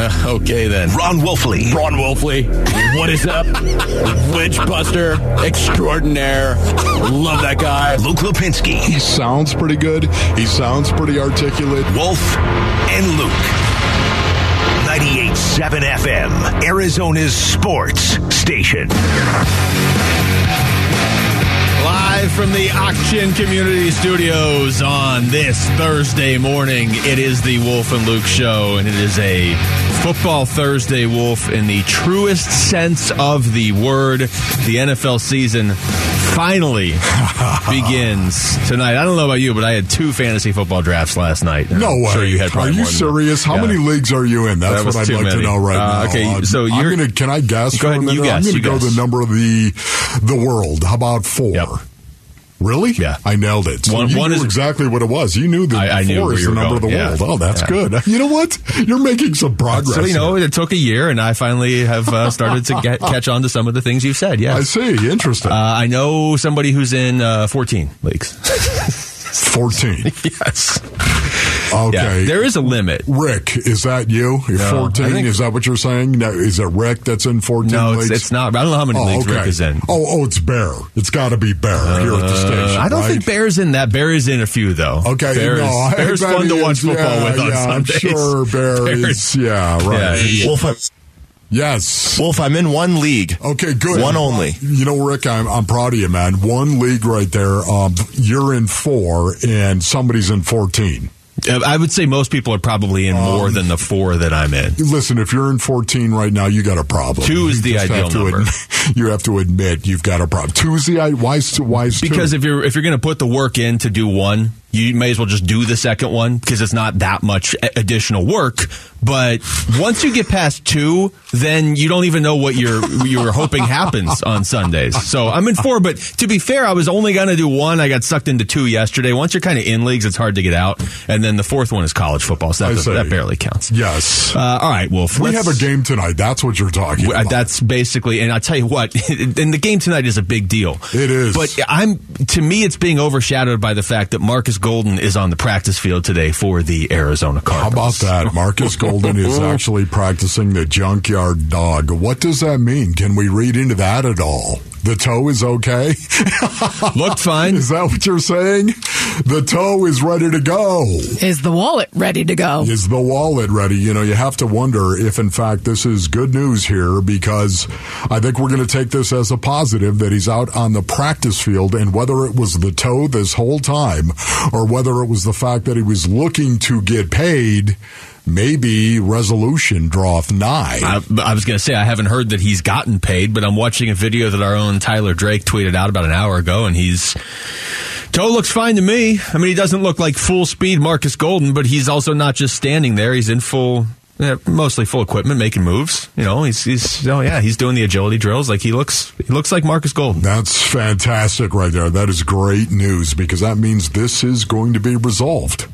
Uh, okay then. Ron Wolfley. Ron Wolfley. What is up? Witch Buster extraordinaire. Love that guy. Luke Lapinski. He sounds pretty good. He sounds pretty articulate. Wolf and Luke. 98.7 FM, Arizona's sports station. Live from the Auction Community Studios on this Thursday morning, it is the Wolf and Luke Show, and it is a football Thursday, Wolf, in the truest sense of the word. The NFL season finally begins tonight. I don't know about you, but I had two fantasy football drafts last night. No I'm way. Sure you had are you serious? How Yeah. many leagues are you in? That's That what I'd like many. to know right Uh, now. okay, Uh, so I'm you're- gonna. Can I guess? Go ahead, you minute? I'm guess, going to go guess. the number of the the world. How about four? Yep. Really? Yeah. I nailed it. So One- you one knew is- exactly what it was. You knew that I- I knew four where is the number of the. Yeah. world. Oh, that's Yeah. good. You know what? You're making some progress. So you know, it took a year, and I finally have uh, started to get, catch on to some of the things you've said. Yeah, I see. Interesting. Uh, I know somebody who's in uh, 14 leagues. 14. yes. Okay. Yeah, there is a limit. Rick, is that you? You're No, 14? think- is that what you're saying? No, is it Rick that's in 14 No, leagues? it's, it's not. I don't know how many Oh, leagues okay. Rick is in. Oh, oh, it's Bear. It's got to be Bear here at the station. Uh, I don't right? think Bear's in that. Bear is in a few, though. Okay, Bear no, is, I Bear's fun to he watch is. football yeah, with on yeah, I'm sure Bear Bear's- is. Yeah, Yeah, right. he- Wolf, I'm, Yes. Wolf, I'm in one league. Okay, good. One only. You know, Rick, I'm, I'm proud of you, man. One league right there. Um, you're in four, and somebody's in 14. Uh, I would say most people are probably in Um, more than the four that I'm in. Listen, if you're in 14 right now, you got a problem. Two is You the ideal number. admit- you have to admit you've got a problem. Two is the i- why is two? Why is two? Because if you're if you're going to put the work in to do one, you may as well just do the second one because it's not that much additional work. But once you get past two, then you don't even know what you're you're hoping happens on Sundays. So I'm in four, but to be fair, I was only going to do one. I got sucked into two yesterday. Once you're kind of in leagues, it's hard to get out. And then the fourth one is college football, so that, that barely counts. yes, Uh, all right, Wolf. we have a game tonight. That's what you're talking uh, about. That's basically, and I tell you what, and the game tonight is a big deal. It is. but I'm to me, it's being overshadowed by the fact that Markus Golden is on the practice field today for the Arizona Cardinals. How about that? Markus Golden is actually practicing the junkyard dog. What does that mean? Can we read into that at all? The toe is okay? Looked fine. Is that what you're saying? The toe is ready to go. Is the wallet ready to go? Is the wallet ready? You know, you have to wonder if, in fact, this is good news here because I think we're going to take this as a positive that he's out on the practice field and whether it was the toe this whole time or whether it was the fact that he was looking to get paid, maybe resolution draweth nigh. I, I was going to say I haven't heard that he's gotten paid, but I'm watching a video that our own Tyler Drake tweeted out about an hour ago, and he's toe looks fine to me. I mean, he doesn't look like full speed Markus Golden, but he's also not just standing there; he's in full. Yeah, mostly full equipment, making moves. You know, he's he's oh yeah, he's doing the agility drills. Like he looks he looks like Markus Golden. That's fantastic right there. That is great news because that means this is going to be resolved.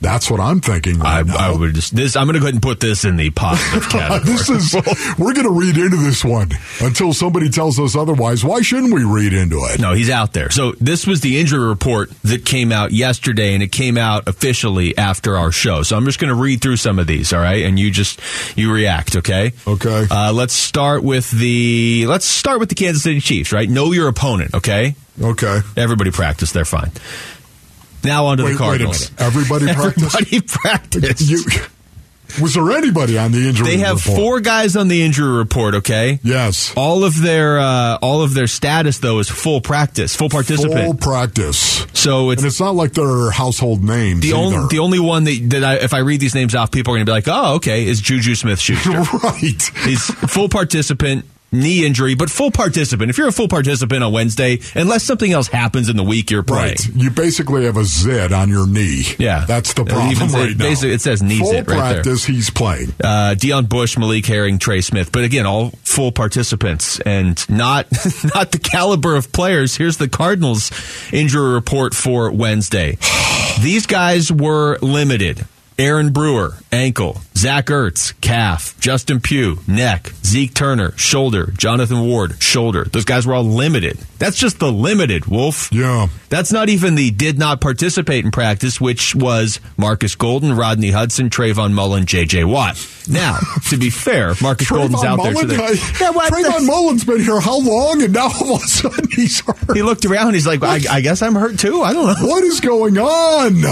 That's what I'm thinking I, right now. I would just this. I'm going to go ahead and put this in the positive category. this is we're going to read into this one until somebody tells us otherwise. Why shouldn't we read into it? No, he's out there. So this was the injury report that came out yesterday, and it came out officially after our show. So I'm just going to read through some of these, all right? And you just you react, okay? Okay. Uh, let's start with the let's start with the Kansas City Chiefs, right? Know your opponent, okay? Okay. Everybody practice; they're fine. Now on to Wait, the wait a Cardinals. minute. Everybody. Everybody practice. You, was there anybody on the injury report? they have report? four guys on the injury report, okay? Yes. All of their uh, all of their status though is full practice, full participant. Full practice. so it's And it's not like they're household names The only the only one that, that I, if I read these names off, people are going to be like, "Oh, okay," is Juju Smith Schuster. right. He's full participant, knee injury, but full participant. If you're a full participant on Wednesday, unless something else happens in the week, you're playing. Right. You basically have a zit on your knee. Yeah. That's the It problem right now. basically it says knee Full zit right there. he's playing. Uh, Deon Bush, Malik Herring, Trey Smith, but again, all full participants and not not the caliber of players. Here's the Cardinals injury report for Wednesday. These guys were limited. Aaron Brewer, ankle. Zach Ertz, calf. Justin Pugh, neck. Zeke Turner, shoulder. Jonathan Ward, shoulder. Those guys were all limited. That's just the limited, Wolf. Yeah. That's not even the did not participate in practice, which was Markus Golden, Rodney Hudson, Trayvon Mullen, J.J. Watt. Now, to be fair, Markus Golden's out there Mullen, today. I- Yeah, what? Trayvon Mullen's been here how long, and now all of a sudden he's hurt. He looked around. He's like, I, I guess I'm hurt too. I don't know. What is going on?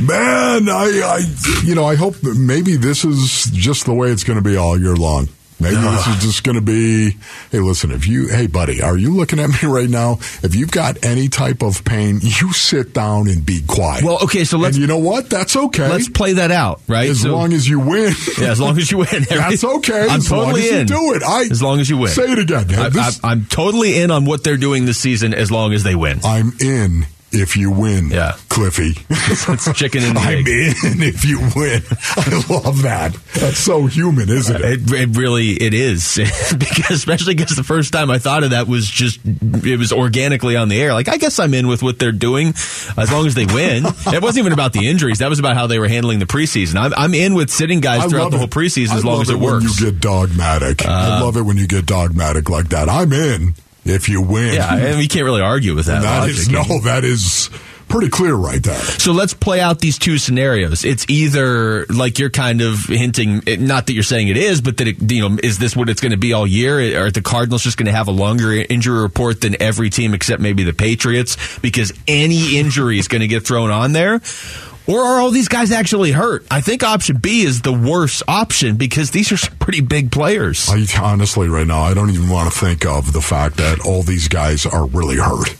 Man, I, I, you know, I hope that maybe this is just the way it's going to be all year long. Maybe this is just going to be, hey, listen, if you, hey, buddy, are you looking at me right now? If you've got any type of pain, you sit down and be quiet. Well, okay, so let's and you know what? That's okay. let's play that out, right? as So- long as you win. yeah, as long as you win, That's okay. I'm as totally long as in. you do it. I, as long as you win. Say it again. I, I'm totally in on what they're doing this season, as long as they win. I'm in if you win, Yeah. Cliffy. It's chicken and the I'm in if you win. I love that. That's so human, isn't it? It, it really it is because especially because the first time I thought of that was just it was organically on the air. Like I guess I'm in with what they're doing as long as they win. it wasn't even about the injuries. That was about how they were handling the preseason. I'm, I'm in with sitting guys throughout the it. whole preseason as long as it, when works. Uh, you get dogmatic. I love it when you get dogmatic like that. I'm in if you win. yeah, and you can't really argue with that. that logic. is no, that is pretty clear right there. So let's play out these two scenarios. It's either like you're kind of hinting, not that you're saying it is, but that it, you know, is this what it's going to be all year? Are the Cardinals just going to have a longer injury report than every team except maybe the Patriots because any injury is going to get thrown on there? Or are all these guys actually hurt? I think option B is the worst option because these are some pretty big players. I honestly, right now, I don't even want to think of the fact that all these guys are really hurt.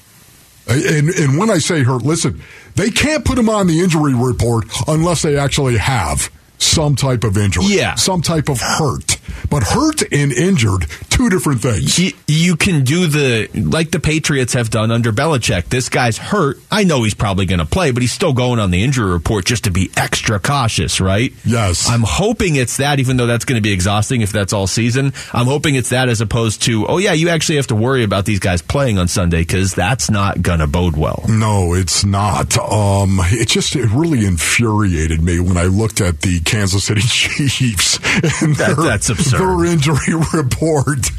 And, and when I say hurt, listen, they can't put them on the injury report unless they actually have some type of injury, Yeah. some type of hurt. But hurt and injured, two different things. you, you can do the like the Patriots have done under Belichick. This guy's hurt. I know he's probably going to play, but he's still going on the injury report just to be extra cautious, right? Yes. I'm hoping it's that, even though that's going to be exhausting if that's all season. I'm hoping it's that as opposed to, oh yeah, you actually have to worry about these guys playing on Sunday because that's not going to bode well. No, it's not. Um, it just it really infuriated me when I looked at the Kansas City Chiefs and That- their, that's absurd. Injury report.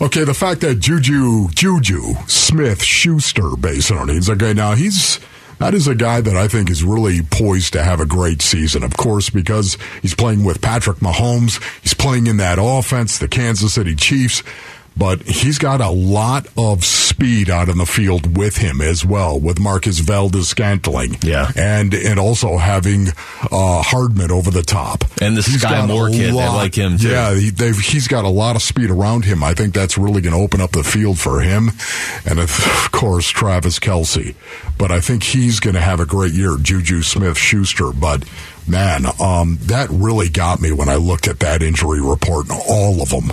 Okay, the fact that Juju Juju Smith Schuster, based on he's okay. Now he's that is a guy that I think is really poised to have a great season. Of course, because he's playing with Patrick Mahomes, he's playing in that offense, the Kansas City Chiefs but he's got a lot of speed out in the field with him as well, with Marquez Valdes Scantling. Yeah. And and also having uh, Hardman over the top. And the He's Skyy Moore kid, lot- like him, too. Yeah, he, they've, he's got a lot of speed around him. I think that's really going to open up the field for him. And of of course, Travis Kelce. But I think he's going to have a great year, Juju Smith Schuster. But man, um, that really got me when I looked at that injury report and all of them.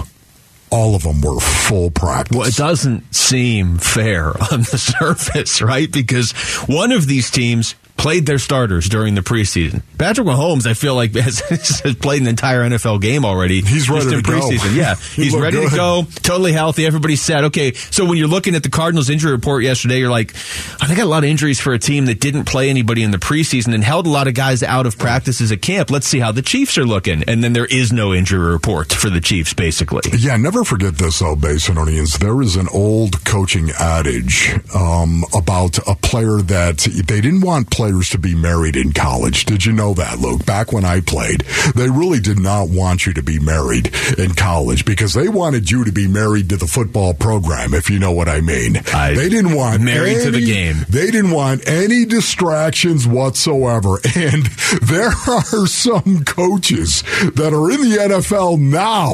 All of them were full practice. Well, it doesn't seem fair on the surface, right? Because one of these teams played their starters during the preseason. Patrick Mahomes, I feel like, has, has played an entire NFL game already. He's ready just in to go. preseason. Yeah, He he's ready good. to go, totally healthy. Everybody's set. Okay, so when you're looking at the Cardinals injury report yesterday, you're like, I think got a lot of injuries for a team that didn't play anybody in the preseason and held a lot of guys out of practices at camp. Let's see how the Chiefs are looking. And then there is no injury report for the Chiefs, basically. Yeah, never forget this though, Basinonians. There is an old coaching adage um, about a player that they didn't want players to be married in college. Did you know that, Luke? Back when I played, they really did not want you to be married in college because they wanted you to be married to the football program, if you know what I mean. I- they didn't want married to the game. They didn't want any distractions whatsoever. And there are some coaches that are in the NFL now.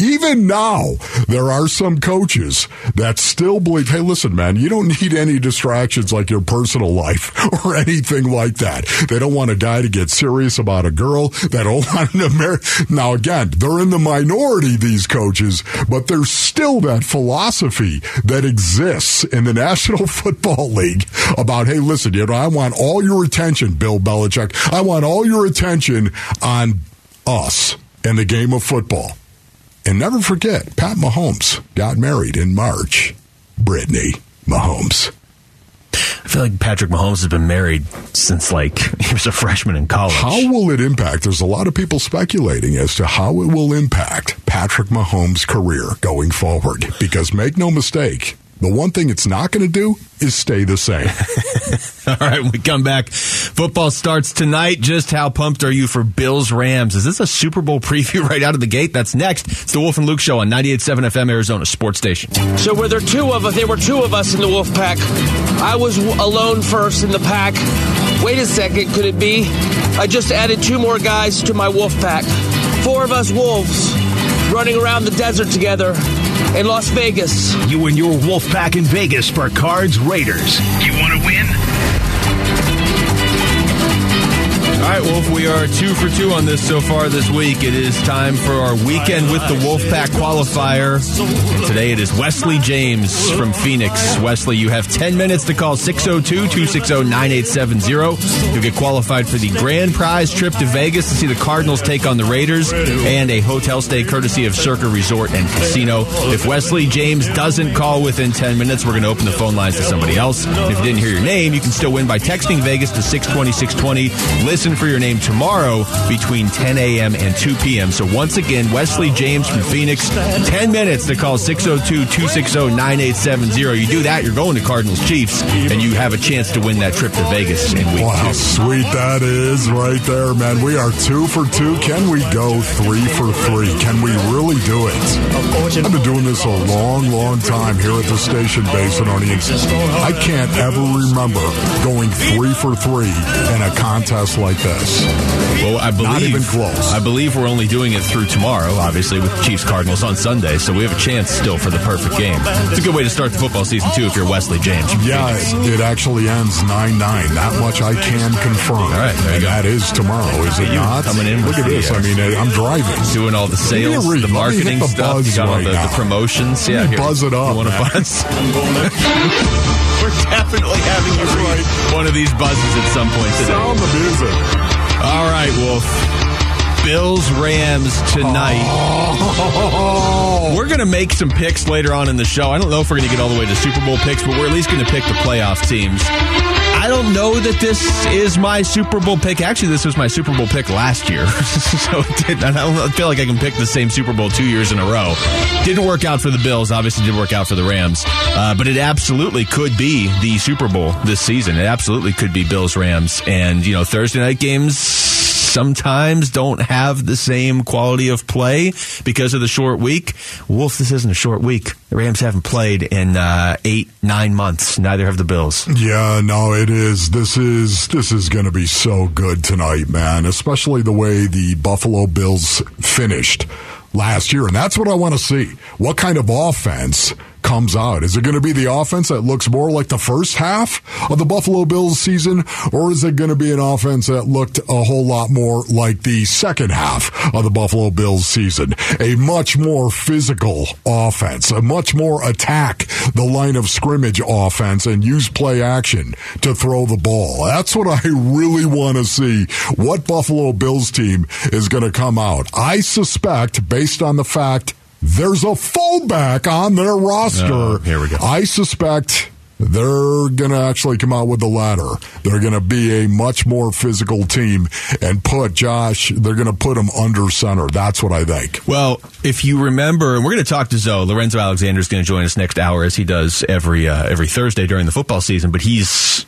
Even now, there are some coaches that still believe, hey, listen, man, you don't need any distractions like your personal life or anything like that. They don't want a guy to get serious about a girl. They don't want to marry. Now, again, they're in the minority, these coaches, but there's still that philosophy that exists in the National Football League about, hey, listen, you know, I want all your attention, Bill Belichick. I want all your attention on us and the game of football. And never forget, Pat Mahomes got married in March. Brittany Mahomes. I feel like Patrick Mahomes has been married since like he was a freshman in college. How will it impact? There's a lot of people speculating as to how it will impact Patrick Mahomes' career going forward. Because make no mistake, the one thing it's not going to do is stay the same. All right, when we come back, football starts tonight. Just how pumped are you for Bills Rams? Is this a Super Bowl preview right out of the gate? That's next. It's the Wolf and Luke Show on 98.7 FM Arizona Sports Station. So were there two of us? There were two of us in the wolf pack. I was w- alone first in the pack. Wait a second, could it be? I just added two more guys to my wolf pack. Four of us wolves running around the desert together in Las Vegas. You and your wolf pack in Vegas for Cards Raiders. You want to win? All right, Wolf, we are two for two on this so far this week. It is time for our weekend with the Wolfpack qualifier. Today it is Wesley James from Phoenix. Wesley, you have 10 minutes to call 602 260 9870. You'll get qualified for the grand prize trip to Vegas to see the Cardinals take on the Raiders and a hotel stay courtesy of Circa Resort and Casino. If Wesley James doesn't call within 10 minutes, we're going to open the phone lines to somebody else. If you didn't hear your name, you can still win by texting Vegas to 620 620. Listen for your name tomorrow between 10 a.m. and 2 p.m. So once again, Wesley James from Phoenix, 10 minutes to call 602-260-9870. You do that, you're going to Cardinals Chiefs, and you have a chance to win that trip to Vegas in week Wow, how sweet that is right there, man. We are two for two. Can we go three for three? Can we really do it? I've been doing this a long, long time here at the station, Basinonians. I can't ever remember going three for three in a contest like this. Well, I believe even close. I believe we're only doing it through tomorrow, obviously with Chiefs Cardinals on Sunday, so we have a chance still for the perfect game. It's a good way to start the football season too if you're Wesley James. Yeah, it actually ends 9 9. That much I can confirm. All right, and go. that is tomorrow, is it not? coming in Look at this. uh, I mean, I'm driving. doing all the sales, read. the Let me hit marketing the stuff. You buzz got all right the, the promotions. Let Yeah, here. buzz it up, You want to buzz? We're definitely having you read one of these buzzes at some point today. Sound the music. All right, Wolf. Bills Rams tonight. Oh, We're going to make some picks later on in the show. I don't know if we're going to get all the way to Super Bowl picks, but we're at least going to pick the playoff teams. I don't know that this is my Super Bowl pick. Actually, this was my Super Bowl pick last year. so did, I don't feel like I can pick the same Super Bowl two years in a row. Didn't work out for the Bills. Obviously, did work out for the Rams. Uh, but it absolutely could be the Super Bowl this season. It absolutely could be Bills Rams. And, you know, Thursday night games sometimes don't have the same quality of play because of the short week. Wolf, this isn't a short week. The Rams haven't played in uh, eight, nine months. Neither have the Bills. Yeah, no, it is. This is this is going to be so good tonight, man. Especially the way the Buffalo Bills finished last year, and that's what I want to see. What kind of offense comes out? Is it going to be the offense that looks more like the first half of the Buffalo Bills season, or is it going to be an offense that looked a whole lot more like the second half of the Buffalo Bills season? A much more physical offense, a much more attack the line of scrimmage offense and use play action to throw the ball. That's what I really want to see. What Buffalo Bills team is going to come out? I suspect, based on the fact there's a fullback on their roster. Oh, here we go. I suspect they're going to actually come out with the latter. They're going to be a much more physical team and put Josh, they're going to put him under center. That's what I think. Well, if you remember, and we're going to talk to Zoe. Lorenzo Alexander is going to join us next hour as he does every uh, every Thursday during the football season. But he's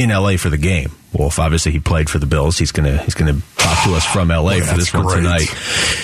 in LA for the game. Wolf, obviously, he played for the Bills. He's gonna he's gonna talk to us from LA for this one great. tonight.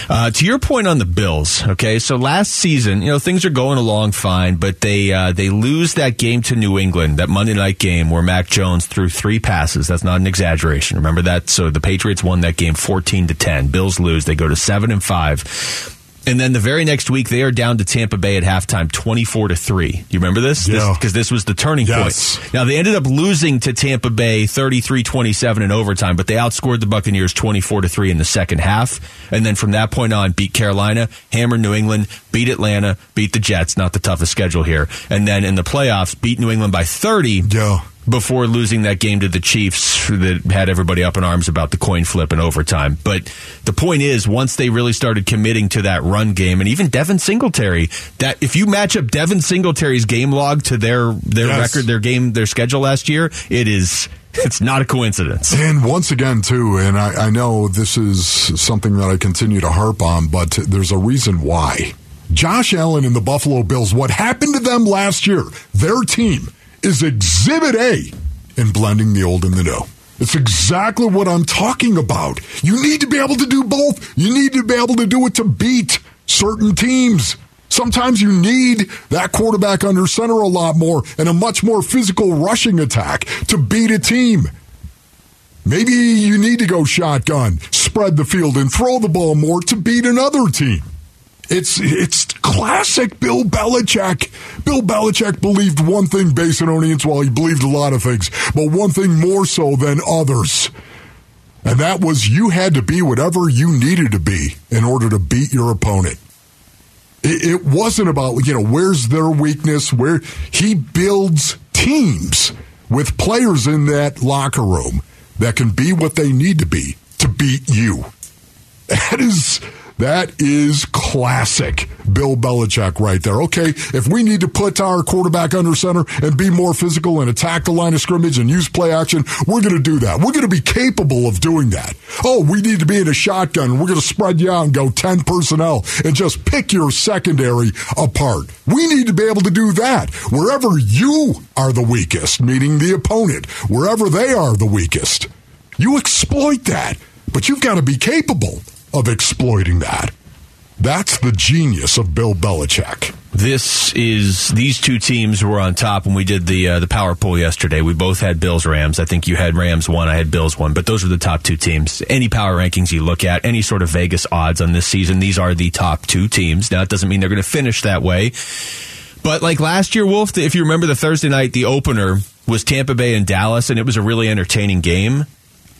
Uh, to your point on the Bills, okay. So last season, you know, things are going along fine, but they uh, they lose that game to New England, that Monday night game where Mac Jones threw three passes. That's not an exaggeration. Remember that. So the Patriots won that game fourteen to ten. Bills lose. They go to seven and five. And then the very next week, they are down to Tampa Bay at halftime, twenty-four to three. Do you remember this? Yeah. Because this was the turning Yes. point. Now they ended up losing to Tampa Bay 33-27 in overtime, but they outscored the Buccaneers 24 to 3 in the second half. And then from that point on beat Carolina, hammered New England, beat Atlanta, beat the Jets, not the toughest schedule here. And then in the playoffs beat New England by 30 Yeah. Before losing that game to the Chiefs that had everybody up in arms about the coin flip and overtime. But the point is, once they really started committing to that run game, and even Devin Singletary, that if you match up Devin Singletary's game log to their their Yes. record, their game, their schedule last year, it is it's not a coincidence. And once again, too, and I, I know this is something that I continue to harp on, but there's a reason why. Josh Allen and the Buffalo Bills, what happened to them last year, their team is exhibit A in blending the old and the new. It's exactly what I'm talking about. You need to be able to do both. You need to be able to do it to beat certain teams. Sometimes you need that quarterback under center a lot more and a much more physical rushing attack to beat a team. Maybe you need to go shotgun, spread the field, and throw the ball more to beat another team. It's it's classic Bill Belichick. Bill Belichick believed one thing, Basinonians, while he believed a lot of things, but one thing more so than others. And that was you had to be whatever you needed to be in order to beat your opponent. It, it wasn't about, you know, where's their weakness, where he builds teams with players in that locker room that can be what they need to be to beat you. That is that is classic Bill Belichick right there. Okay, if we need to put our quarterback under center and be more physical and attack the line of scrimmage and use play action, we're going to do that. We're going to be capable of doing that. Oh, we need to be in a shotgun we're going to spread you out and go 10 personnel and just pick your secondary apart. We need to be able to do that wherever you are the weakest, meaning the opponent, wherever they are the weakest. You exploit that, but you've got to be capable of exploiting that. That's the genius of Bill Belichick. This is these two teams were on top when we did the uh, the power poll yesterday. We both had Bills Rams. I think you had Rams one, I had Bills one, but those are the top two teams. Any power rankings you look at, any sort of Vegas odds on this season, these are the top two teams. Now it doesn't mean they're going to finish that way. But like last year, Wolf, if you remember the Thursday night, the opener was Tampa Bay and Dallas, and it was a really entertaining game.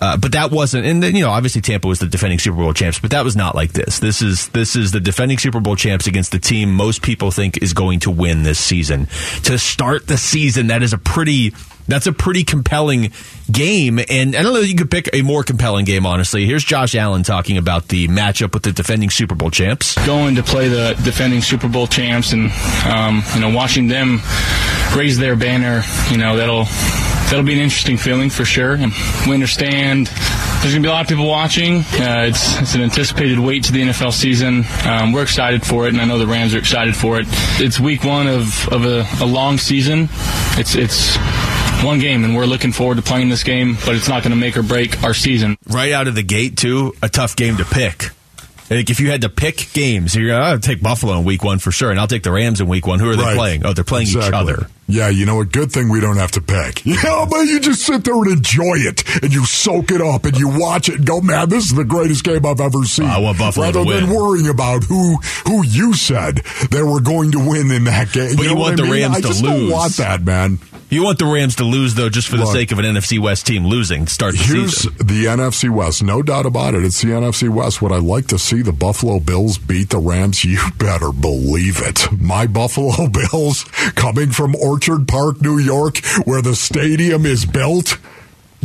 Uh, but that wasn't, and then, you know, obviously Tampa was the defending Super Bowl champs, but that was not like this. This is this is the defending Super Bowl champs against the team most people think is going to win this season. To start the season, that is a pretty that's a pretty compelling game, and I don't know if you could pick a more compelling game. Honestly, here's Josh Allen talking about the matchup with the defending Super Bowl champs. going to play the defending Super Bowl champs and um, you know watching them raise their banner, you know that'll that'll be an interesting feeling for sure. And we understand there's going to be a lot of people watching. Uh, it's it's an anticipated wait to the NFL season. Um, we're excited for it, and I know the Rams are excited for it. It's week one of of a, a long season. It's it's one game, and we're looking forward to playing this game, but it's not going to make or break our season. right out of the gate too a tough game to pick like if you had to pick games you're gonna I'll take buffalo in week one for sure and i'll take the rams in week one who are they Right. playing oh they're playing each other Yeah, you know, a good thing we don't have to pick. Yeah, but you just sit there and enjoy it, and you soak it up, and you watch it and go, man, this is the greatest game I've ever seen. I want Buffalo Rather to than worrying about who who you said they were going to win in that game. But you know want what I the mean? Rams I to just lose. don't want that, man. You want the rams to lose though just for the Look. sake of an nfc west team losing start the Here's season the NFC West. No doubt about it. It's the NFC West. Would I like to see the Buffalo Bills beat the Rams? You better believe it. My Buffalo Bills coming from Orchard Park, New York, where the stadium is built.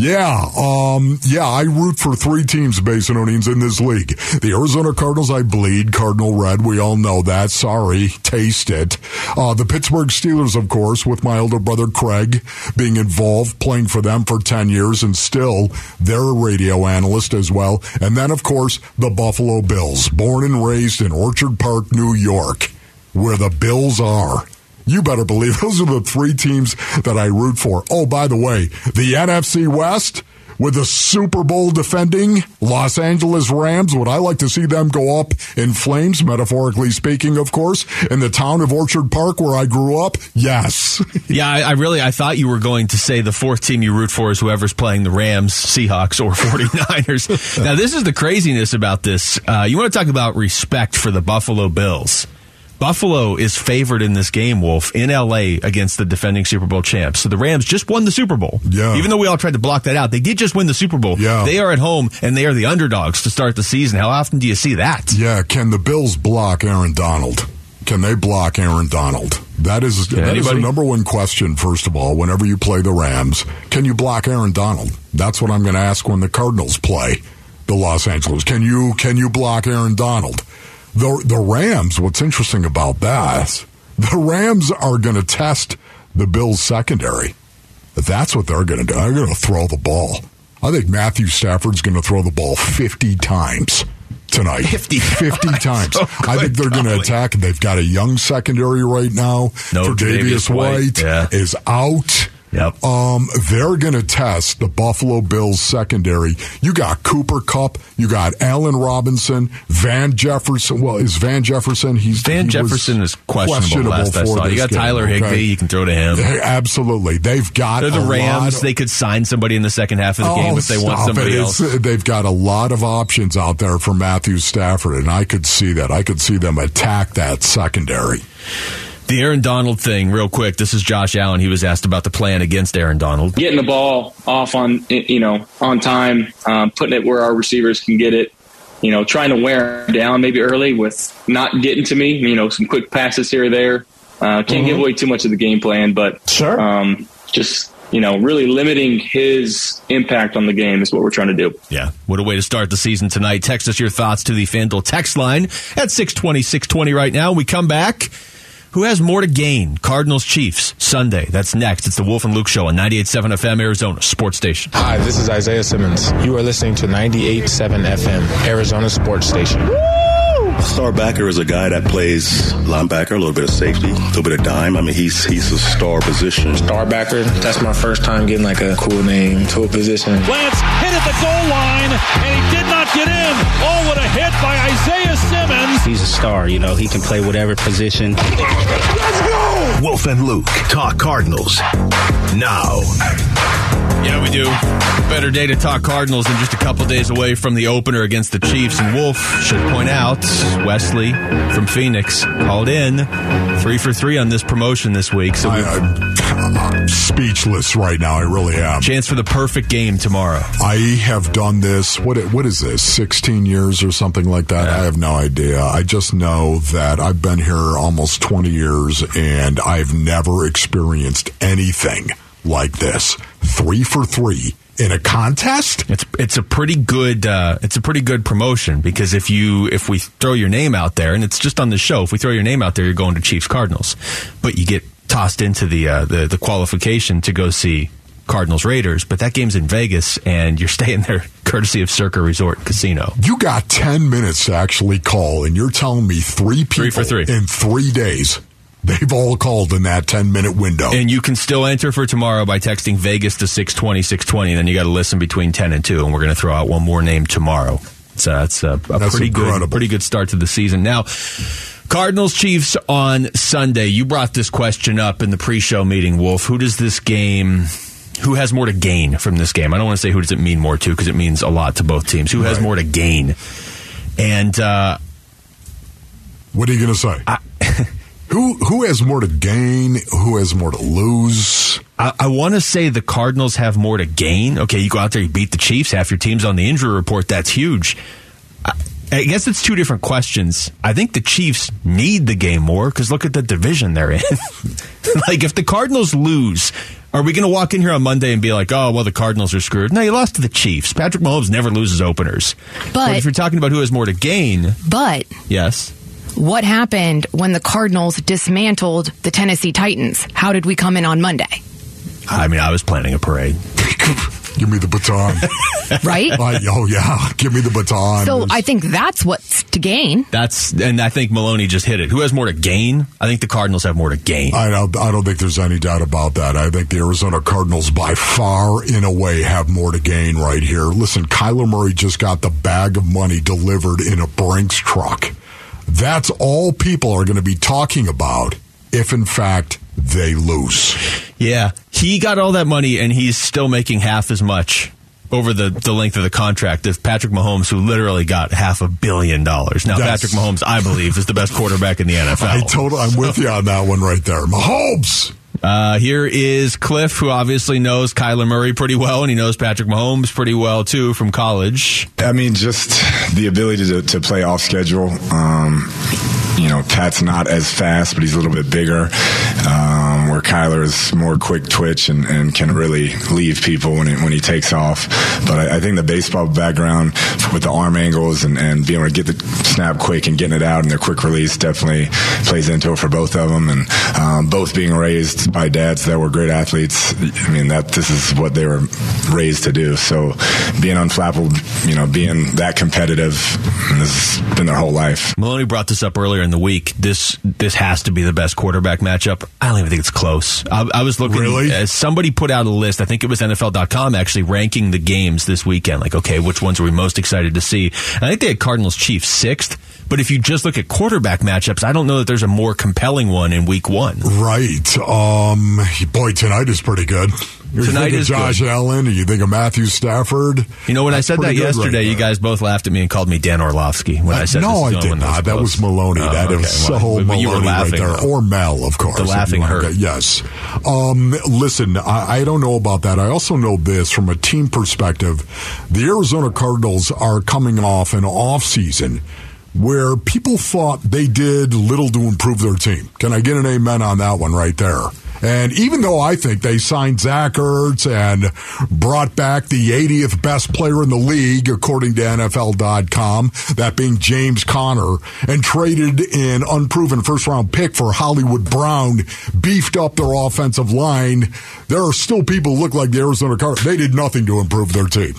Yeah, um, yeah, I root for three teams, Basinonians, in this league. The Arizona Cardinals, I bleed. Cardinal Red, we all know that. Sorry, taste it. Uh, the Pittsburgh Steelers, of course, with my older brother Craig being involved, playing for them for 10 years, and still they're a radio analyst as well. And then, of course, the Buffalo Bills, born and raised in Orchard Park, New York, where the Bills are. You better believe those are the three teams that I root for. Oh, by the way, the NFC West with the Super Bowl defending Los Angeles Rams. Would I like to see them go up in flames, metaphorically speaking, of course, in the town of Orchard Park where I grew up? Yes. yeah I, I really i thought you were going to say the fourth team you root for is whoever's playing the rams seahawks or 49ers now this is the craziness about this uh, you want to talk about respect for the buffalo bills Buffalo is favored in this game, Wolf, in LA against the defending Super Bowl champs. So the Rams just won the Super Bowl. Yeah. Even though we all tried to block that out, they did just win the Super Bowl. Yeah. They are at home and they are the underdogs to start the season. How often do you see that? yeah, can the Bills block Aaron Donald? Can they block Aaron Donald? That is that is anybody? the number one question. First of all, whenever you play the Rams, can you block Aaron Donald? That's what I'm going to ask when the Cardinals play the Los Angeles. Can you can you block Aaron Donald? The the Rams. What's interesting about that? The Rams are going to test the Bills secondary. That's what they're going to do. They're going to throw the ball. I think Matthew Stafford's going to throw the ball 50 times tonight. 50 50 times. Oh, I think they're going to attack. They've got a young secondary right now. No Tre'Davious White, White yeah. is out. Yep. Um, they're going to test the Buffalo Bills secondary. You got Cooper Kupp. You got Allen Robinson, Van Jefferson. Well, is Van Jefferson? He's Van he Jefferson is questionable. last I for. You got game, Tyler okay? Higbee. You can throw to him. They- absolutely. They've got They're the a Rams. lot- They could sign somebody in the second half of the game Oh, if they want somebody it. else. It's- They've got a lot of options out there for Matthew Stafford, and I could see that. I could see them attack that secondary. The Aaron Donald thing, real quick. This is Josh Allen. He was asked about the plan against Aaron Donald. getting the ball off on you know on time, um, putting it where our receivers can get it. You know, trying to wear him down maybe early with not getting to me. You know, some quick passes here or there. Uh, can't give away too much of the game plan, but Sure. um, just you know, really limiting his impact on the game is what we're trying to do. Yeah. What a way to start the season tonight. Text us your thoughts to the FanDuel text line at 620, 620 right now. We come back. Who has more to gain? Cardinals Chiefs Sunday. That's next. It's the Wolf and Luke Show on 98.7 FM Arizona Sports Station. Hi, this is Isaiah Simmons. You are listening to 98.7 FM, Arizona Sports Station. A star backer is a guy that plays linebacker, a little bit of safety, a little bit of dime. I mean, he's he's a star position. Starbacker, that's my first time getting like a cool name to a position. Lance hit at the goal line, and he did not get in. Oh, what a hit by Isaiah Simmons. He's a star, you know, he can play whatever position. Wolf and Luke talk Cardinals now. Yeah, we do. Better day to talk Cardinals than just a couple days away from the opener against the Chiefs. And Wolf should point out Wesley from Phoenix called in three for three on this promotion this week. So I, I'm speechless right now. I really am. chance for the perfect game tomorrow. I have done this. What what is this? Sixteen years or something like that? I have no idea. I just know that I've been here almost twenty years, and I've never experienced anything like this. Three for three in a contest. It's it's a pretty good uh, it's a pretty good promotion because if you if we throw your name out there and it's just on the show if we throw your name out there you're going to Chiefs Cardinals, but you get tossed into the uh, the the qualification to go see Cardinals Raiders, but that game's in Vegas and you're staying there courtesy of Circa Resort Casino. You got ten minutes to actually call, and you're telling me three people Three for three. in three days. They've all called in that ten minute window. And you can still enter for tomorrow by texting Vegas to 620 620 and then you got to listen between 10 and 2 and we're going to throw out one more name tomorrow. So that's a, a That's pretty good pretty good start to the season. Now Cardinals Chiefs on Sunday. You brought this question up in the pre-show meeting, Wolf. Who does this game who has more to gain from this game? I don't want to say who does it mean more to because it means a lot to both teams. Who has Right. more to gain? And uh what are you going to say? Who who has more to gain? Who has more to lose? I, I want to say the Cardinals have more to gain. Okay, you go out there, you beat the Chiefs, half your team's on the injury report. That's huge. I, I guess it's two different questions. I think the Chiefs need the game more because look at the division they're in. like, if the Cardinals lose, are we going to walk in here on Monday and be like, oh, well, the Cardinals are screwed? No, you lost to the Chiefs. Patrick Mahomes never loses openers. But- if you're talking about who has more to gain, But yes. What happened when the Cardinals dismantled the Tennessee Titans? How did we come in on Monday? I mean, I was planning a parade. Give me the baton. Right? Like, oh yeah, give me the baton. so I think that's what's to gain. That's and I think Maloney just hit it. Who has more to gain? I think the Cardinals have more to gain. I don't, I don't think there's any doubt about that. I think the Arizona Cardinals, by far, in a way, have more to gain right here. Listen, Kyler Murray just got the bag of money delivered in a Brinks truck. That's all people are going to be talking about if, in fact, they lose. Yeah, he got all that money and he's still making half as much over the, the length of the contract as Patrick Mahomes, who literally got half a billion dollars. Now, Yes. Patrick Mahomes, I believe, is the best quarterback in the NFL. I told, I'm with you on that one right there. Mahomes. Uh, here is Cliff, who obviously knows Kyler Murray pretty well, and he knows Patrick Mahomes pretty well too from college. I mean, just the ability to, to play off schedule. Um, you know, Pat's not as fast, but he's a little bit bigger. Um, where Kyler is more quick twitch and, and can really leave people when he, when he takes off. But I, I think the baseball background with the arm angles and, and being able to get the snap quick and getting it out and their quick release definitely plays into it for both of them. And um, both being raised by dads that were great athletes, I mean, that this is what they were raised to do. So being unflappable, you know, being that competitive, has been their whole life. Maloney brought this up earlier in the week. This this has to be the best quarterback matchup. I don't even think it's close. I, I was looking. Really? Uh, somebody put out a list. I think it was NFL.com actually ranking the games this weekend. Like, okay, which ones are we most excited to see? And I think they had Cardinals Chiefs sixth. But if you just look at quarterback matchups, I don't know that there's a more compelling one in Week One. Right. Um. Boy, tonight is pretty good. You Tonight think of is Josh good. Allen. You think of Matthew Stafford. You know, when That's I said that good right yesterday, you guys both laughed at me and called me Dan Orlovsky when I said no, I did that was not. That was Maloney. Oh, that is okay. so Well, Maloney you were right there, or Mel, of course. The laughing hurt. get- Yes. Um, listen, I, I don't know about that. I also know this from a team perspective. The Arizona Cardinals are coming off an off season where people thought they did little to improve their team. Can I get an amen on that one right there? And even though I think they signed Zach Ertz and brought back the 80th best player in the league, according to NFL.com, that being James Conner, and traded an unproven first round pick for Hollywood Brown, beefed up their offensive line, there are still people who look like the Arizona Cardinals. They did nothing to improve their team.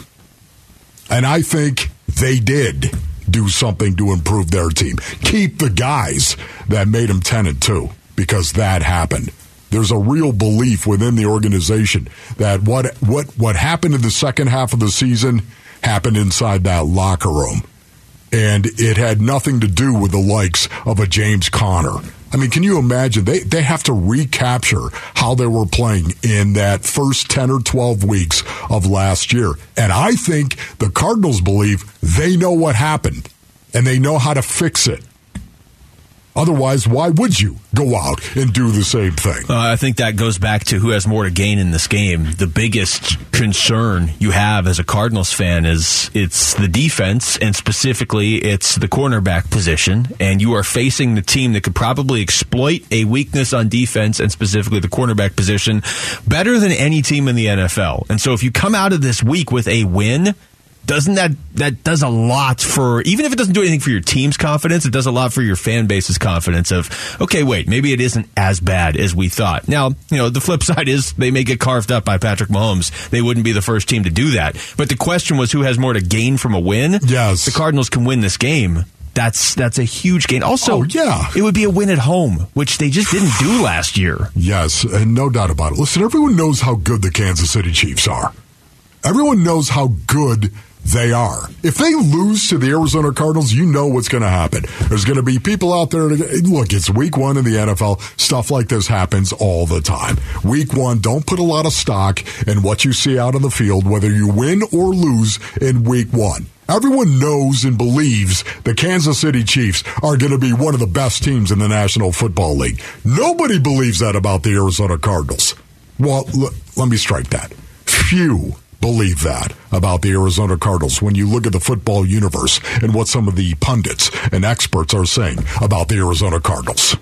And I think they did do something to improve their team. Keep the guys that made them 10 and 2 because that happened. There's a real belief within the organization that what what what happened in the second half of the season happened inside that locker room. And it had nothing to do with the likes of a James Conner. I mean, can you imagine? They they have to recapture how they were playing in that first 10 or 12 weeks of last year. And I think the Cardinals believe they know what happened and they know how to fix it. Otherwise, why would you go out and do the same thing? Uh, I think that goes back to who has more to gain in this game. The biggest concern you have as a Cardinals fan is it's the defense, and specifically it's the cornerback position. And you are facing the team that could probably exploit a weakness on defense, and specifically the cornerback position, better than any team in the NFL. And so if you come out of this week with a win, doesn't that that does a lot for even if it doesn't do anything for your team's confidence it does a lot for your fan base's confidence of okay wait maybe it isn't as bad as we thought. Now you know the flip side is they may get carved up by Patrick Mahomes. They wouldn't be the first team to do that. But the question was who has more to gain from a win? Yes. The Cardinals can win this game. That's that's a huge gain. Also Oh, yeah. it would be a win at home which they just didn't do last year. Yes, and no doubt about it. Listen, everyone knows how good the Kansas City Chiefs are. Everyone knows how good they are. If they lose to the Arizona Cardinals, you know what's going to happen. There's going to be people out there. To, look, it's week one in the NFL. Stuff like this happens all the time. Week one, don't put a lot of stock in what you see out on the field, whether you win or lose in week one. Everyone knows and believes the Kansas City Chiefs are going to be one of the best teams in the National Football League. Nobody believes that about the Arizona Cardinals. Well, l- let me strike that. Few believe that about the Arizona Cardinals when you look at the football universe and what some of the pundits and experts are saying about the Arizona Cardinals.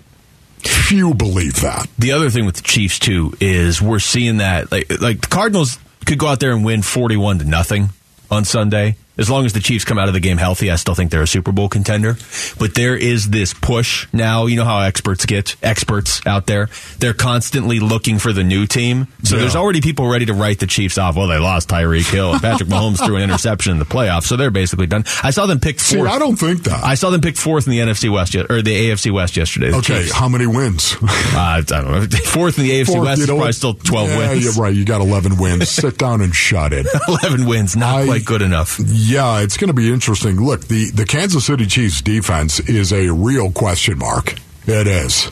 Few believe that. The other thing with the Chiefs too is we're seeing that like like the Cardinals could go out there and win forty one to nothing on Sunday. As long as the Chiefs come out of the game healthy, I still think they're a Super Bowl contender. But there is this push now. You know how experts get experts out there. They're constantly looking for the new team. So Yeah. there's already people ready to write the Chiefs off. Well, they lost Tyreek Hill and Patrick Mahomes threw an interception in the playoffs, so they're basically done. I saw them pick See, fourth. I don't think that. I saw them pick fourth in the NFC West or the AFC West yesterday. Okay, Chiefs. how many wins? Uh, I don't know. Fourth in the AFC Fourth, West you is know probably still 12 yeah, wins. You're right. You got 11 wins. Sit down and shut it. 11 wins, not I- quite good enough. Yeah, it's going to be interesting. Look, the, the Kansas City Chiefs defense is a real question mark. It is.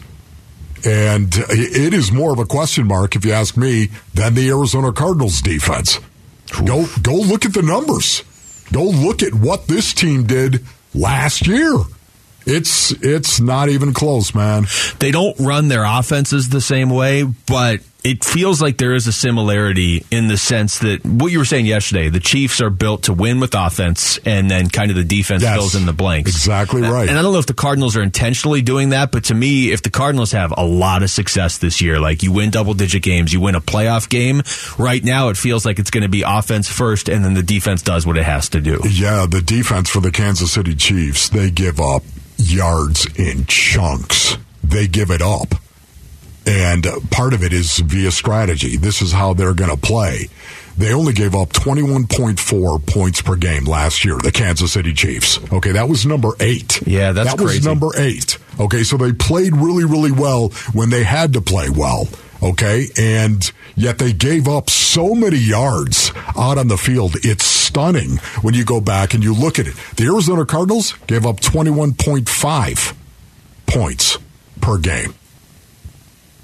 And it is more of a question mark, if you ask me, than the Arizona Cardinals defense. Go go look at the numbers. Go look at what this team did last year. It's it's not even close, man. They don't run their offenses the same way, but it feels like there is a similarity in the sense that what you were saying yesterday, the Chiefs are built to win with offense and then kind of the defense Yes. fills in the blanks. Exactly right. And I don't know if the Cardinals are intentionally doing that, but to me, if the Cardinals have a lot of success this year, like you win double digit games, you win a playoff game, right now it feels like it's going to be offense first and then the defense does what it has to do. Yeah, the defense for the Kansas City Chiefs, they give up yards in chunks. They give it up. And part of it is via strategy. This is how they're going to play. They only gave up 21.4 points per game last year, the Kansas City Chiefs. Okay, that was number eight. Yeah, that's That was number eight. Okay, so they played really, really well when they had to play well. Okay, and yet they gave up so many yards out on the field. It's stunning when you go back and you look at it. The Arizona Cardinals gave up 21.5 points per game.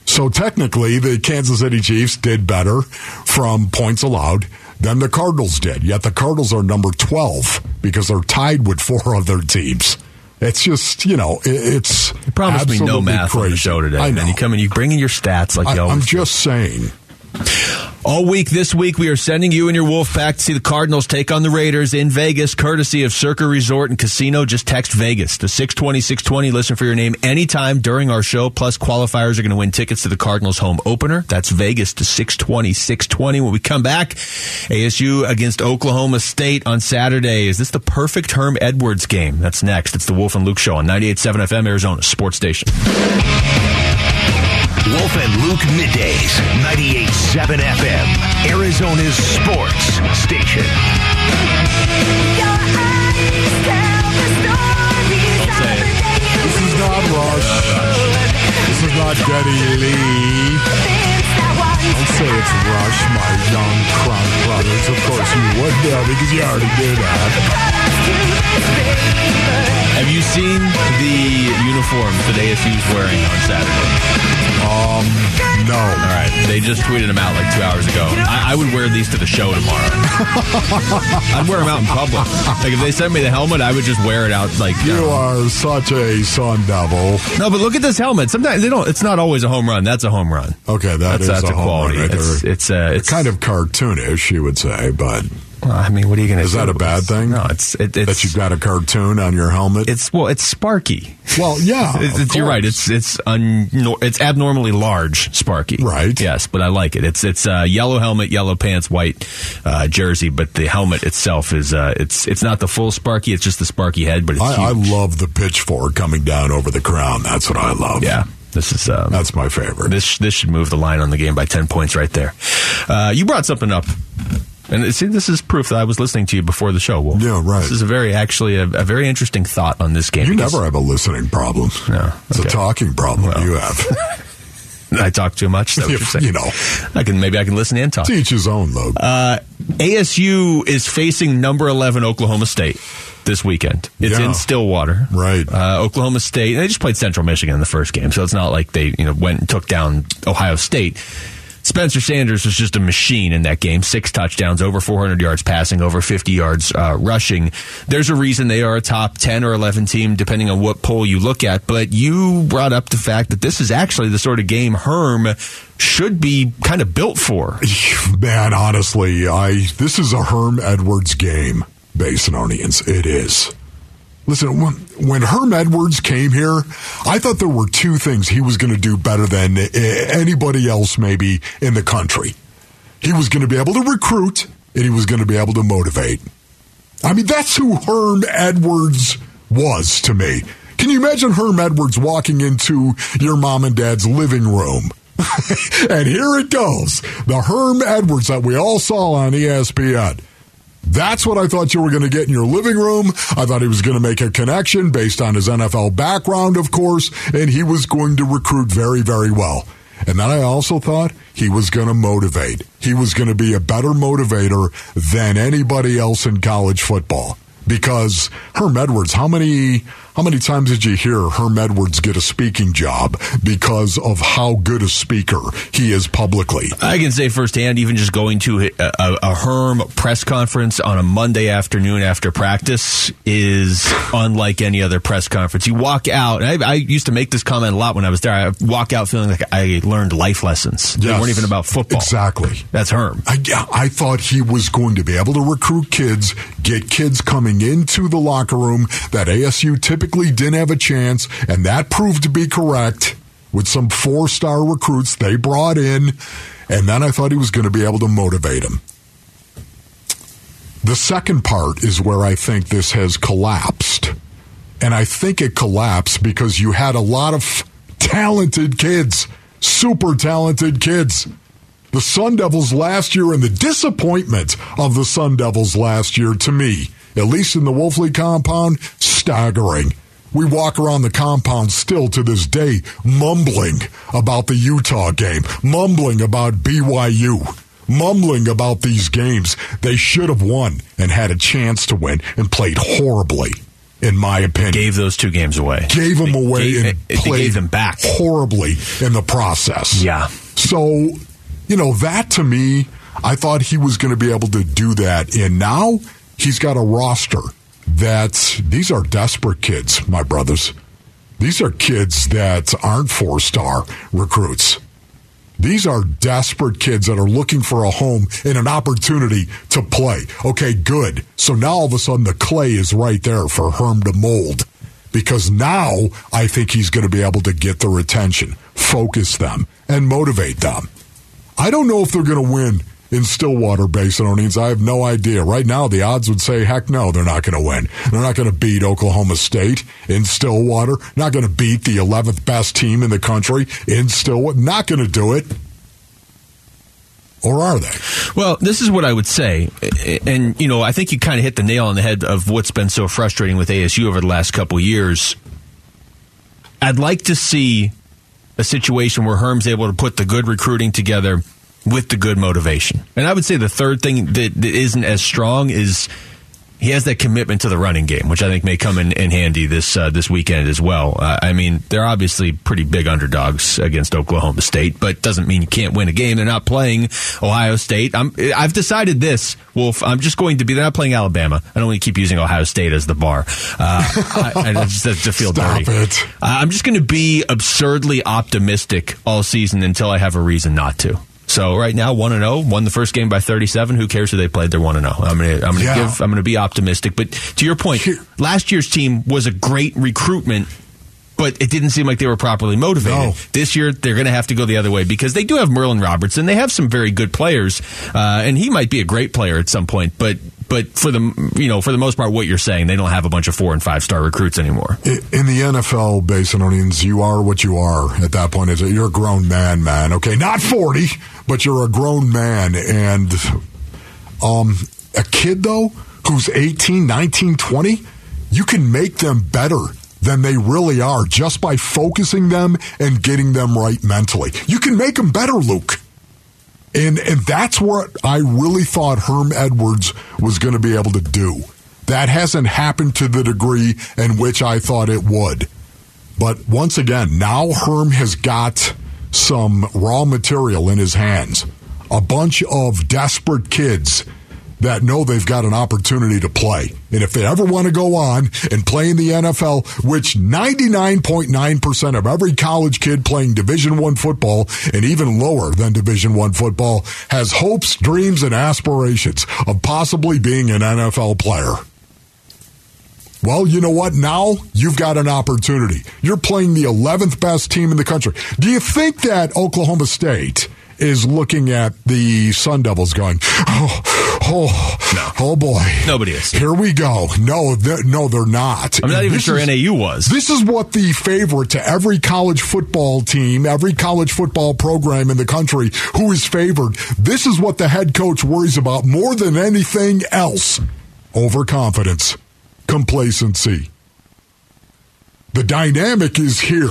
So technically, the Kansas City Chiefs did better from points allowed than the Cardinals did. Yet the Cardinals are number 12 because they're tied with four other teams. It's just, you know, it, it's. You promised me no math on the show today. I And know. you come in, you bring in your stats like I, you always I'm do. just saying. All week this week, we are sending you and your Wolfpack to see the Cardinals take on the Raiders in Vegas, courtesy of Circa Resort and Casino. Just text Vegas to 620 620. Listen for your name anytime during our show. Plus, qualifiers are going to win tickets to the Cardinals home opener. That's Vegas to 620 620. When we come back, ASU against Oklahoma State on Saturday. Is this the perfect Herm Edwards game? That's next. It's the Wolf and Luke Show on 98.7 FM, Arizona Sports Station. Wolf and Luke middays, 98.7 FM, Arizona's sports station. This is not Rush. This is not Geddy Lee. Don't say it's Rush, my young crunk brothers. Of course you would know because you already did that. Have you seen the uniforms that ASU is wearing on Saturday? Um, no. All right, they just tweeted them out like two hours ago. I, I would wear these to the show tomorrow. I'd wear them out in public. Like if they sent me the helmet, I would just wear it out. Like You are such a sun devil. no, but look at this helmet. Sometimes they don't. It's not always a home run. That's a home run. Okay, that That's, is that's a a home quality. run right it's it's uh, it's kind of cartoonish, you would say, but Well, I mean, what are you going to? is that a bad thing? No, it's it, it's that you've got a cartoon on your helmet. It's well, it's Sparky. Well, yeah, It's- it's- you're right. It's it's un, it's abnormally large, Sparky. Right. Yes, but I like it. It's it's uh, yellow helmet, yellow pants, white uh, jersey, but the helmet itself is uh, it's it's not the full Sparky. It's just the Sparky head, but it's I, I love the pitchfork coming down over the crown. That's what I love. yeah. This is um, That's my favorite. this this should move the line on the game by ten points right there. Uh, you brought something up. And see, this is proof that I was listening to you before the show. Wolf. Yeah, right. This is a very, actually, a, a very interesting thought on this game. You never have a listening problem. No, It's a talking problem you have. I talk too much. Is that what you're saying? you know, I can maybe I can listen and talk. to each his own, though. Uh, ASU is facing number 11 Oklahoma State this weekend. It's Yeah. in Stillwater. Right. Uh, Oklahoma State, they just played Central Michigan in the first game, so it's not like they you know went and took down Ohio State. Spencer Sanders was just a machine in that game. Six touchdowns, over 400 yards passing, over 50 yards uh, rushing. There's a reason they are a top 10 or 11 team, depending on what poll you look at. But you brought up the fact that this is actually the sort of game Herm should be kind of built for. Man, honestly, I this is a Herm Edwards game, Basinonians. It is. Listen, when, Herm Edwards came here, I thought there were two things he was going to do better than eh, anybody else, maybe in the country. He was going to be able to recruit, and he was going to be able to motivate. I mean, that's who Herm Edwards was to me. Can you imagine Herm Edwards walking into your mom and dad's living room? and here it goes the Herm Edwards that we all saw on ESPN. That's what I thought you were going to get in your living room. I thought he was going to make a connection based on his NFL background, of course, and he was going to recruit very, very well. And then I also thought he was going to motivate. He was going to be a better motivator than anybody else in college football because Herm Edwards, how many how many times did you hear Herm Edwards get a speaking job because of how good a speaker he is publicly? I can say firsthand, even just going to a, a, a Herm press conference on a Monday afternoon after practice is unlike any other press conference. You walk out, I, I, used to make this comment a lot when I was there. I walk out feeling like I learned life lessons. Yes, they weren't even about football. Exactly. That's Herm. I, I thought he was going to be able to recruit kids, get kids coming into the locker room that ASU typically typically didn't have a chance, and that proved to be correct with some four star recruits they brought in. And then I thought he was going to be able to motivate them. The second part is where I think this has collapsed. And I think it collapsed because you had a lot of talented kids, super talented kids. The Sun Devils last year and the disappointment of the Sun Devils last year to me, at least in the Wolfley compound, staggering. We walk around the compound still to this day mumbling about the Utah game, mumbling about BYU, mumbling about these games they should have won and had a chance to win and played horribly in my opinion. Gave those two games away. Gave them away gave, and played them back horribly in the process. Yeah. So, you know, that to me, I thought he was going to be able to do that. And now he's got a roster that these are desperate kids, my brothers. These are kids that aren't four star recruits. These are desperate kids that are looking for a home and an opportunity to play. Okay, good. So now all of a sudden the clay is right there for Herm to mold because now I think he's going to be able to get their attention, focus them, and motivate them. I don't know if they're going to win in Stillwater Basinonians? I have no idea. Right now, the odds would say, heck no, they're not going to win. They're not going to beat Oklahoma State in Stillwater. Not going to beat the 11th best team in the country in Stillwater. Not going to do it. Or are they? Well, this is what I would say. And, you know, I think you kind of hit the nail on the head of what's been so frustrating with ASU over the last couple years. I'd like to see a situation where Herm's able to put the good recruiting together with the good motivation. And I would say the third thing that, that isn't as strong is he has that commitment to the running game, which I think may come in, in handy this uh, this weekend as well. Uh, I mean, they're obviously pretty big underdogs against Oklahoma State, but doesn't mean you can't win a game. They're not playing Ohio State. I'm, I've decided this, Wolf. I'm just going to be. They're not playing Alabama. I don't want to keep using Ohio State as the bar. Uh, I, I just to feel Stop dirty. It. I'm just going to be absurdly optimistic all season until I have a reason not to. So right now, one and zero, oh, won the first game by thirty seven. Who cares who they played? They're one and zero. I'm gonna, I'm gonna Yeah. give, I'm gonna be optimistic. But to your point, last year's team was a great recruitment. But it didn't seem like they were properly motivated. No. This year, they're going to have to go the other way because they do have Merlin Robertson. They have some very good players, uh, and he might be a great player at some point. But but for the you know for the most part, what you're saying, they don't have a bunch of four and five star recruits anymore. In the NFL, Basinonians, you are what you are at that point. Is You're a grown man, man. Okay, not 40, but you're a grown man. And um, a kid, though, who's 18, 19, 20, you can make them better than they really are just by focusing them and getting them right mentally. You can make them better, Luke. And and that's what I really thought Herm Edwards was going to be able to do. That hasn't happened to the degree in which I thought it would. But once again, now Herm has got some raw material in his hands. A bunch of desperate kids that know they've got an opportunity to play. And if they ever want to go on and play in the NFL, which 99.9% of every college kid playing Division 1 football and even lower than Division 1 football has hopes, dreams and aspirations of possibly being an NFL player. Well, you know what? Now you've got an opportunity. You're playing the 11th best team in the country. Do you think that Oklahoma State is looking at the Sun Devils going, oh, oh, oh boy. Nobody is. Here we go. No, they're, no, they're not. I'm not even this sure is- NAU was. This is what the favorite to every college football team, every college football program in the country who is favored. This is what the head coach worries about more than anything else. Overconfidence, complacency. The dynamic is here.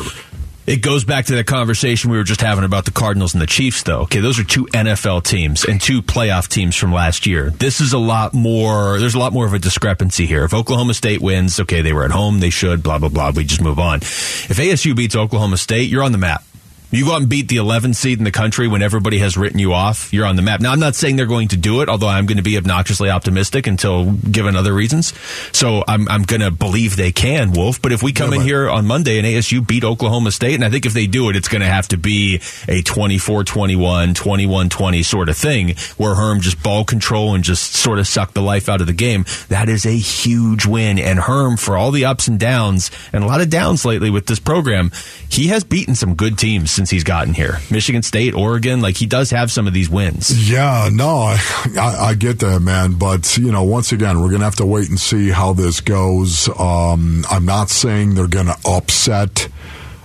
It goes back to the conversation we were just having about the Cardinals and the Chiefs, though. Okay, those are two NFL teams and two playoff teams from last year. This is a lot more, there's a lot more of a discrepancy here. If Oklahoma State wins, okay, they were at home, they should, blah, blah, blah. We just move on. If ASU beats Oklahoma State, you're on the map. You go out and beat the 11 seed in the country when everybody has written you off. You're on the map. Now, I'm not saying they're going to do it, although I'm going to be obnoxiously optimistic until given other reasons. So I'm, I'm going to believe they can, Wolf. But if we come yeah, in here on Monday and ASU beat Oklahoma State, and I think if they do it, it's going to have to be a 24 21, 21 20 sort of thing where Herm just ball control and just sort of suck the life out of the game. That is a huge win. And Herm, for all the ups and downs, and a lot of downs lately with this program, he has beaten some good teams since he's gotten here. Michigan State, Oregon, like he does have some of these wins. Yeah, no, I, I get that, man. But, you know, once again, we're going to have to wait and see how this goes. Um, I'm not saying they're going to upset.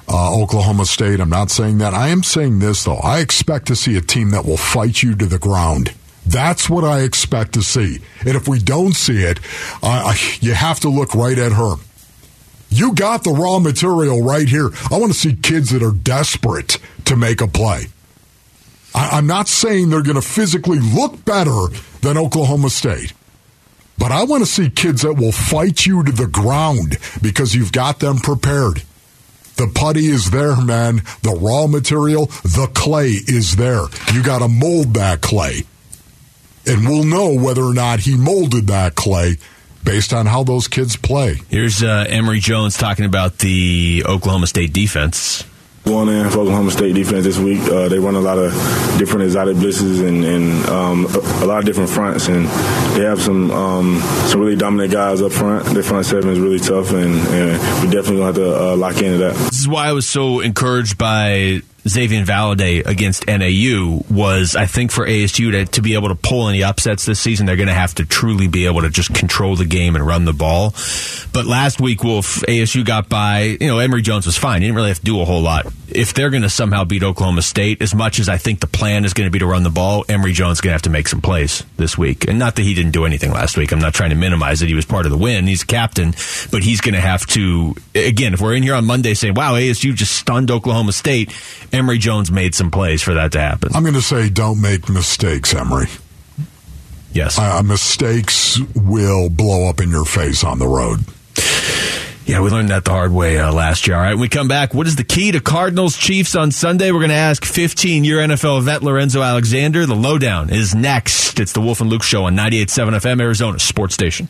Uh, Oklahoma State. I'm not saying that. I am saying this, though. I expect to see a team that will fight you to the ground. That's what I expect to see. And if we don't see it, you have to look right at her. You got the raw material right here. I want to see kids that are desperate to make a play. I, am not saying they're going to physically look better than Oklahoma State, but I want to see kids that will fight you to the ground because you've got them prepared. The putty is there, man. The raw material, the clay is there. You got to mold that clay. And we'll know whether or not he molded that clay based on how those kids play. Here's uh, Emory Jones talking about the Oklahoma State defense. Going in for Oklahoma State defense this week, uh, they run a lot of different exotic blitzes and, and um, a, a, lot of different fronts, and they have some um, some really dominant guys up front. Their front seven is really tough, and, and we definitely gonna have to uh, lock into that. This is why I was so encouraged by Xazavian Valladay against NAU was, I think, for ASU to, to be able to pull any upsets this season, they're going to have to truly be able to just control the game and run the ball. But last week, Wolf, ASU got by, you know, Emory Jones was fine. He didn't really have to do a whole lot. If they're going to somehow beat Oklahoma State, as much as I think the plan is going to be to run the ball, Emory Jones is going to have to make some plays this week. And not that he didn't do anything last week. I'm not trying to minimize it. He was part of the win. He's a captain, but he's going to have to, again, if we're in here on Monday saying, wow, ASU just stunned Oklahoma State, Emory Jones made some plays for that to happen. I'm going to say don't make mistakes, Emory. Yes. Uh, mistakes will blow up in your face on the road. Yeah, we learned that the hard way uh, last year. All right, when we come back, what is the key to Cardinals Chiefs on Sunday? We're going to ask 15 year NFL vet Lorenzo Alexander. The lowdown is next. It's the Wolf and Luke Show on 98.7 FM, Arizona Sports Station.